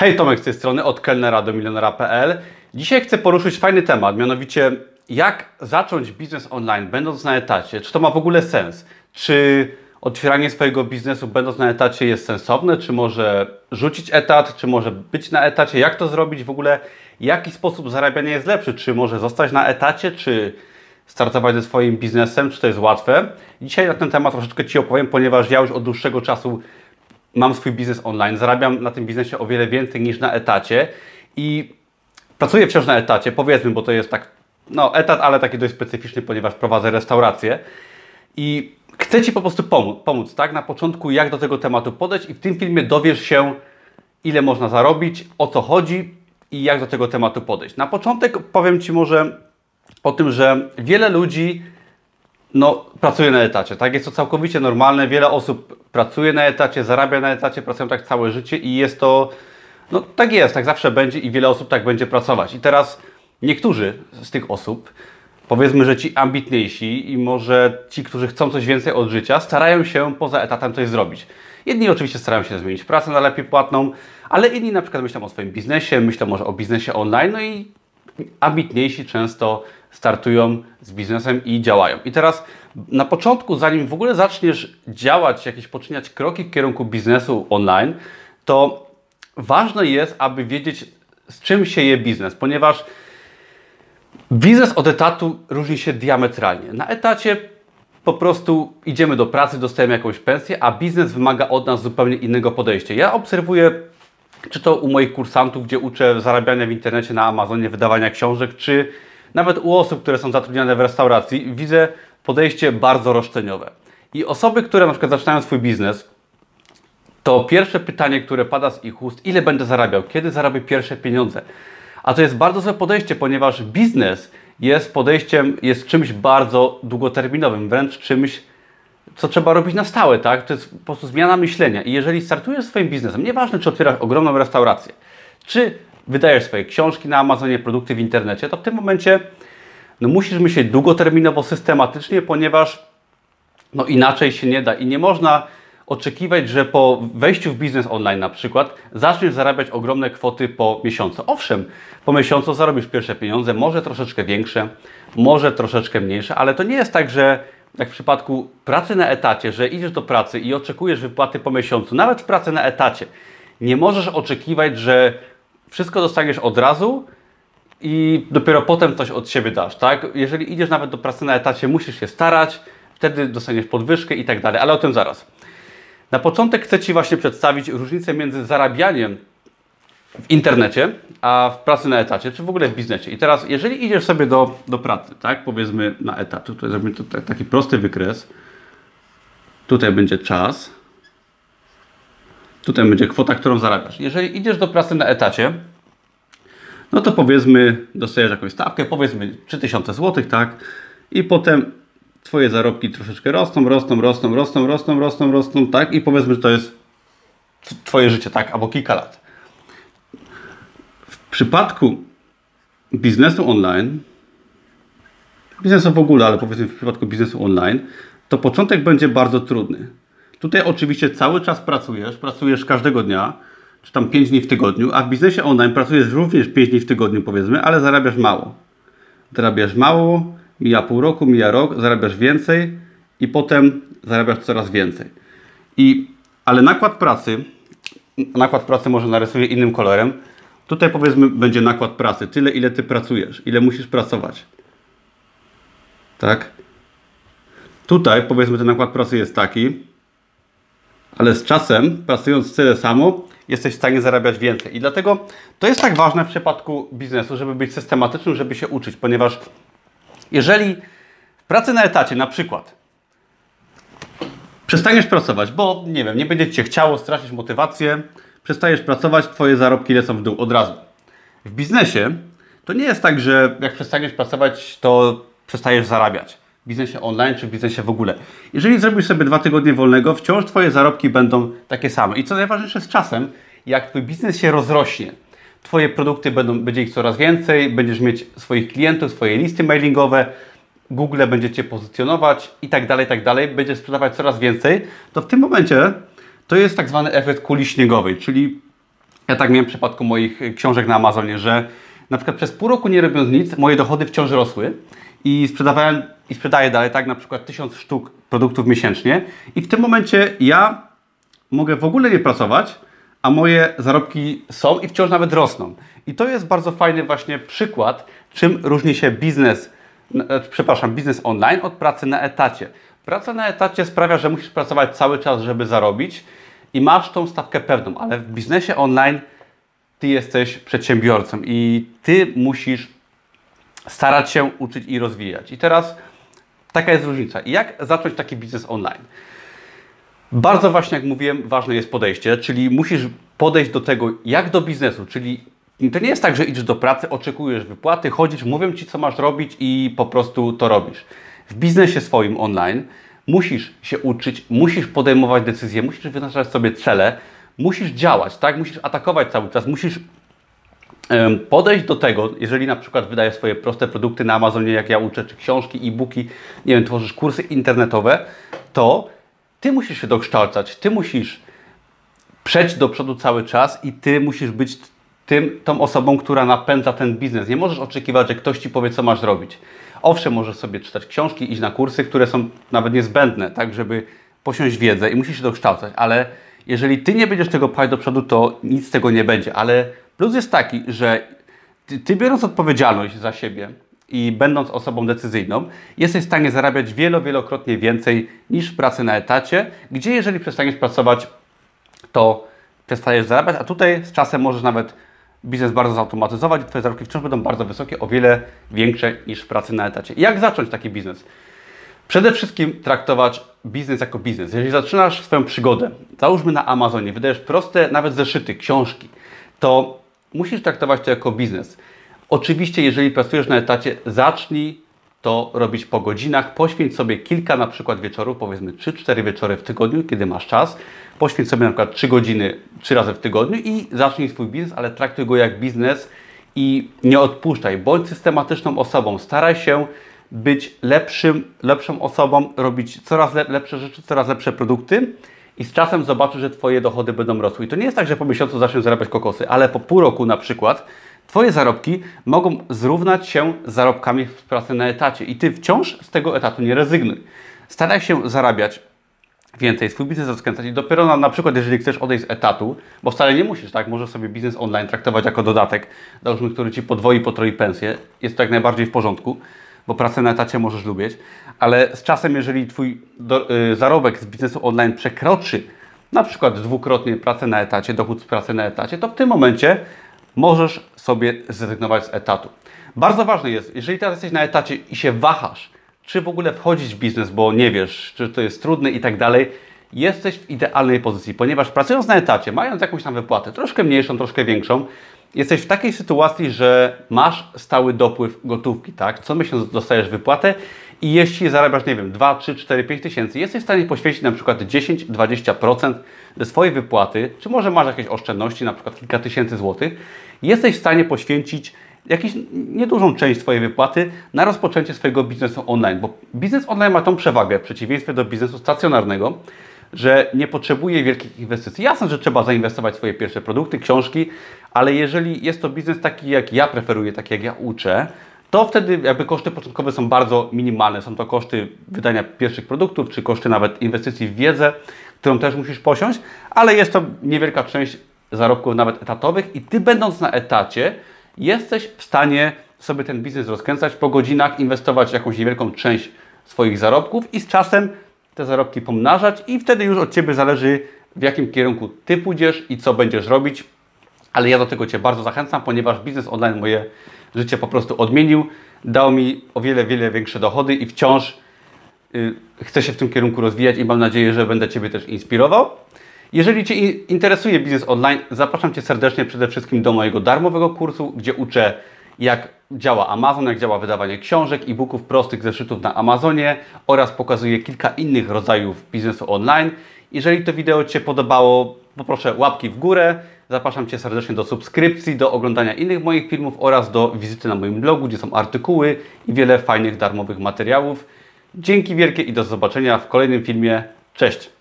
Hej, Tomek z tej strony, od kelnera do milionera.pl. Dzisiaj chcę poruszyć fajny temat, mianowicie jak zacząć biznes online, będąc na etacie. Czy to ma w ogóle sens? Czy otwieranie swojego biznesu, będąc na etacie, jest sensowne? Czy może rzucić etat? Czy może być na etacie? Jak to zrobić? W ogóle jaki sposób zarabiania jest lepszy? Czy może zostać na etacie? Czy startować ze swoim biznesem? Czy to jest łatwe? Dzisiaj na ten temat troszeczkę Ci opowiem, ponieważ ja już od dłuższego czasu mam swój biznes online, zarabiam na tym biznesie o wiele więcej niż na etacie i pracuję wciąż na etacie, powiedzmy, bo to jest tak, no etat, ale taki dość specyficzny, ponieważ prowadzę restaurację i chcę Ci po prostu pomóc, pomóc, tak, na początku jak do tego tematu podejść i w tym filmie dowiesz się, ile można zarobić, o co chodzi i jak do tego tematu podejść. Na początek powiem Ci może o tym, że wiele ludzi no, pracuje na etacie, tak? Jest to całkowicie normalne. Wiele osób pracuje na etacie, zarabia na etacie, pracują tak całe życie i jest to, no tak jest, tak zawsze będzie i wiele osób tak będzie pracować. I teraz niektórzy z tych osób, powiedzmy, że ci ambitniejsi i może ci, którzy chcą coś więcej od życia, starają się poza etatem coś zrobić. Jedni oczywiście starają się zmienić pracę na lepiej płatną, ale inni na przykład myślą o swoim biznesie, myślą może o biznesie online, no i ambitniejsi często startują z biznesem i działają. I teraz na początku, zanim w ogóle zaczniesz działać, jakieś poczyniać kroki w kierunku biznesu online, to ważne jest, aby wiedzieć, z czym się je biznes, ponieważ biznes od etatu różni się diametralnie. Na etacie po prostu idziemy do pracy, dostajemy jakąś pensję, a biznes wymaga od nas zupełnie innego podejścia. Ja obserwuję, czy to u moich kursantów, gdzie uczę zarabiania w internecie na Amazonie, wydawania książek, czy nawet u osób, które są zatrudnione w restauracji, widzę podejście bardzo roszczeniowe. I osoby, które na przykład zaczynają swój biznes, to pierwsze pytanie, które pada z ich ust, ile będę zarabiał, kiedy zarabię pierwsze pieniądze. A to jest bardzo złe podejście, ponieważ biznes jest podejściem, jest czymś bardzo długoterminowym, wręcz czymś, co trzeba robić na stałe, tak? To jest po prostu zmiana myślenia. I jeżeli startujesz swoim biznesem, nieważne czy otwierasz ogromną restaurację, czy wydajesz swoje książki na Amazonie, produkty w internecie, to w tym momencie no, musisz myśleć długoterminowo, systematycznie, ponieważ no, inaczej się nie da i nie można oczekiwać, że po wejściu w biznes online na przykład zaczniesz zarabiać ogromne kwoty po miesiącu. Owszem, po miesiącu zarobisz pierwsze pieniądze, może troszeczkę większe, może troszeczkę mniejsze, ale to nie jest tak, że jak w przypadku pracy na etacie, że idziesz do pracy i oczekujesz wypłaty po miesiącu, nawet w pracy na etacie, nie możesz oczekiwać, że wszystko dostaniesz od razu i dopiero potem coś od siebie dasz, tak? Jeżeli idziesz nawet do pracy na etacie, musisz się starać, wtedy dostaniesz podwyżkę i tak dalej, ale o tym zaraz. Na początek chcę Ci właśnie przedstawić różnicę między zarabianiem w internecie, a w pracy na etacie, czy w ogóle w biznesie. I teraz, jeżeli idziesz sobie do, do pracy, tak, powiedzmy na etat, tutaj zrobimy taki prosty wykres, tutaj będzie czas, Tutaj będzie kwota, którą zarabiasz. Jeżeli idziesz do pracy na etacie, no to powiedzmy, dostajesz jakąś stawkę, powiedzmy 3000 zł, tak? I potem Twoje zarobki troszeczkę rosną, rosną, rosną, rosną, rosną, rosną, rosną, tak? I powiedzmy, że to jest Twoje życie, tak? Albo kilka lat. W przypadku biznesu online, biznesu w ogóle, ale powiedzmy w przypadku biznesu online, to początek będzie bardzo trudny. Tutaj oczywiście cały czas pracujesz, pracujesz każdego dnia, czy tam 5 dni w tygodniu, a w biznesie online pracujesz również 5 dni w tygodniu powiedzmy, ale zarabiasz mało. Zarabiasz mało, mija pół roku, mija rok, zarabiasz więcej i potem zarabiasz coraz więcej. I, ale nakład pracy, nakład pracy może narysuję innym kolorem. Tutaj powiedzmy będzie nakład pracy, tyle ile ty pracujesz, ile musisz pracować. Tak? Tutaj powiedzmy ten nakład pracy jest taki, ale z czasem, pracując tyle samo, jesteś w stanie zarabiać więcej. I dlatego to jest tak ważne w przypadku biznesu, żeby być systematycznym, żeby się uczyć, ponieważ jeżeli w pracy na etacie na przykład przestaniesz pracować, bo nie wiem, nie będzie Cię chciało, stracić motywację, przestajesz pracować, Twoje zarobki lecą w dół od razu. W biznesie to nie jest tak, że jak przestaniesz pracować, to przestajesz zarabiać biznesie online czy w biznesie w ogóle. Jeżeli zrobisz sobie dwa tygodnie wolnego, wciąż Twoje zarobki będą takie same. I co najważniejsze z czasem, jak Twój biznes się rozrośnie, Twoje produkty będą, będzie ich coraz więcej, będziesz mieć swoich klientów, swoje listy mailingowe, Google będzie Cię pozycjonować i tak dalej, tak dalej, będziesz sprzedawać coraz więcej, to w tym momencie to jest tak zwany efekt kuli śniegowej, czyli Ja tak miałem w przypadku moich książek na Amazonie, że na przykład przez pół roku nie robiąc nic, moje dochody wciąż rosły i sprzedawałem i sprzedaję dalej tak na przykład tysiąc sztuk produktów miesięcznie i w tym momencie ja mogę w ogóle nie pracować, a moje zarobki są i wciąż nawet rosną. I to jest bardzo fajny właśnie przykład, czym różni się biznes, e, przepraszam, biznes online od pracy na etacie. Praca na etacie sprawia, że musisz pracować cały czas, żeby zarobić i masz tą stawkę pewną, ale w biznesie online ty jesteś przedsiębiorcą i ty musisz starać się uczyć i rozwijać. I teraz taka jest różnica. I jak zacząć taki biznes online? Bardzo właśnie, jak mówiłem, ważne jest podejście, czyli musisz podejść do tego jak do biznesu, czyli to nie jest tak, że idziesz do pracy, oczekujesz wypłaty, chodzisz, mówią Ci, co masz robić i po prostu to robisz. W biznesie swoim online musisz się uczyć, musisz podejmować decyzje, musisz wyznaczać sobie cele, musisz działać, tak? Musisz atakować cały czas, musisz podejść do tego, jeżeli na przykład wydajesz swoje proste produkty na Amazonie, jak ja uczę, czy książki, e-booki, nie wiem, tworzysz kursy internetowe, to ty musisz się dokształcać, ty musisz przejść do przodu cały czas i ty musisz być tym, tą osobą, która napędza ten biznes. Nie możesz oczekiwać, że ktoś ci powie, co masz robić. Owszem, możesz sobie czytać książki, iść na kursy, które są nawet niezbędne, tak, żeby posiąść wiedzę i musisz się dokształcać, ale jeżeli ty nie będziesz tego pchać do przodu, to nic z tego nie będzie. Ale plus jest taki, że ty, ty biorąc odpowiedzialność za siebie i będąc osobą decyzyjną, jesteś w stanie zarabiać wielo, wielokrotnie więcej niż w pracy na etacie, gdzie jeżeli przestaniesz pracować, to przestajesz zarabiać, a tutaj z czasem możesz nawet biznes bardzo zautomatyzować i Twoje zarobki wciąż będą bardzo wysokie, o wiele większe niż w pracy na etacie. Jak zacząć taki biznes? Przede wszystkim traktować biznes jako biznes. Jeżeli zaczynasz swoją przygodę, załóżmy na Amazonie, wydajesz proste, nawet zeszyty, książki, to musisz traktować to jako biznes. Oczywiście, jeżeli pracujesz na etacie, zacznij to robić po godzinach. Poświęć sobie kilka na przykład wieczorów, powiedzmy 3-4 wieczory w tygodniu, kiedy masz czas. Poświęć sobie na przykład 3 godziny 3 razy w tygodniu i zacznij swój biznes, ale traktuj go jak biznes i nie odpuszczaj. Bądź systematyczną osobą. Staraj się być lepszym, lepszą osobą, robić coraz lepsze rzeczy, coraz lepsze produkty i z czasem zobaczysz, że Twoje dochody będą rosły. I to nie jest tak, że po miesiącu zaczniesz zarabiać kokosy, ale po pół roku na przykład Twoje zarobki mogą zrównać się z zarobkami w pracy na etacie i Ty wciąż z tego etatu nie rezygnuj. Staraj się zarabiać więcej, swój biznes rozkręcać i dopiero na, na przykład, jeżeli chcesz odejść z etatu, bo wcale nie musisz, tak, możesz sobie biznes online traktować jako dodatek, załóżmy, który Ci podwoi, potroi pensję, jest to jak najbardziej w porządku, bo pracę na etacie możesz lubić, ale z czasem, jeżeli Twój do, y, zarobek z biznesu online przekroczy na przykład dwukrotnie pracę na etacie, dochód z pracy na etacie, to w tym momencie możesz sobie zrezygnować z etatu. Bardzo ważne jest, jeżeli teraz jesteś na etacie i się wahasz, czy w ogóle wchodzić w biznes, bo nie wiesz, czy to jest trudne i tak dalej, jesteś w idealnej pozycji, ponieważ pracując na etacie, mając jakąś tam wypłatę, troszkę mniejszą, troszkę większą, jesteś w takiej sytuacji, że masz stały dopływ gotówki, tak? Co miesiąc dostajesz wypłatę i jeśli zarabiasz, nie wiem, 2, 3, 4, 5 tysięcy, jesteś w stanie poświęcić na przykład 10-20% ze swojej wypłaty, czy może masz jakieś oszczędności, na przykład kilka tysięcy złotych, jesteś w stanie poświęcić jakąś niedużą część swojej wypłaty na rozpoczęcie swojego biznesu online, bo biznes online ma tą przewagę w przeciwieństwie do biznesu stacjonarnego, że nie potrzebuje wielkich inwestycji. Jasne, że trzeba zainwestować w swoje pierwsze produkty, książki, ale jeżeli jest to biznes taki, jak ja preferuję, taki jak ja uczę, to wtedy jakby koszty początkowe są bardzo minimalne. Są to koszty wydania pierwszych produktów, czy koszty nawet inwestycji w wiedzę, którą też musisz posiąść, ale jest to niewielka część zarobków nawet etatowych i Ty będąc na etacie jesteś w stanie sobie ten biznes rozkręcać po godzinach, inwestować jakąś niewielką część swoich zarobków i z czasem te zarobki pomnażać i wtedy już od Ciebie zależy w jakim kierunku Ty pójdziesz i co będziesz robić. Ale ja do tego Cię bardzo zachęcam, ponieważ biznes online moje życie po prostu odmienił, dał mi o wiele, wiele większe dochody i wciąż y, chcę się w tym kierunku rozwijać i mam nadzieję, że będę Ciebie też inspirował. Jeżeli Cię interesuje biznes online, zapraszam Cię serdecznie przede wszystkim do mojego darmowego kursu, gdzie uczę jak działa Amazon, jak działa wydawanie książek, e-booków prostych zeszytów na Amazonie oraz pokazuję kilka innych rodzajów biznesu online. Jeżeli to wideo Ci się podobało, poproszę łapki w górę. Zapraszam Cię serdecznie do subskrypcji, do oglądania innych moich filmów oraz do wizyty na moim blogu, gdzie są artykuły i wiele fajnych darmowych materiałów. Dzięki wielkie i do zobaczenia w kolejnym filmie. Cześć!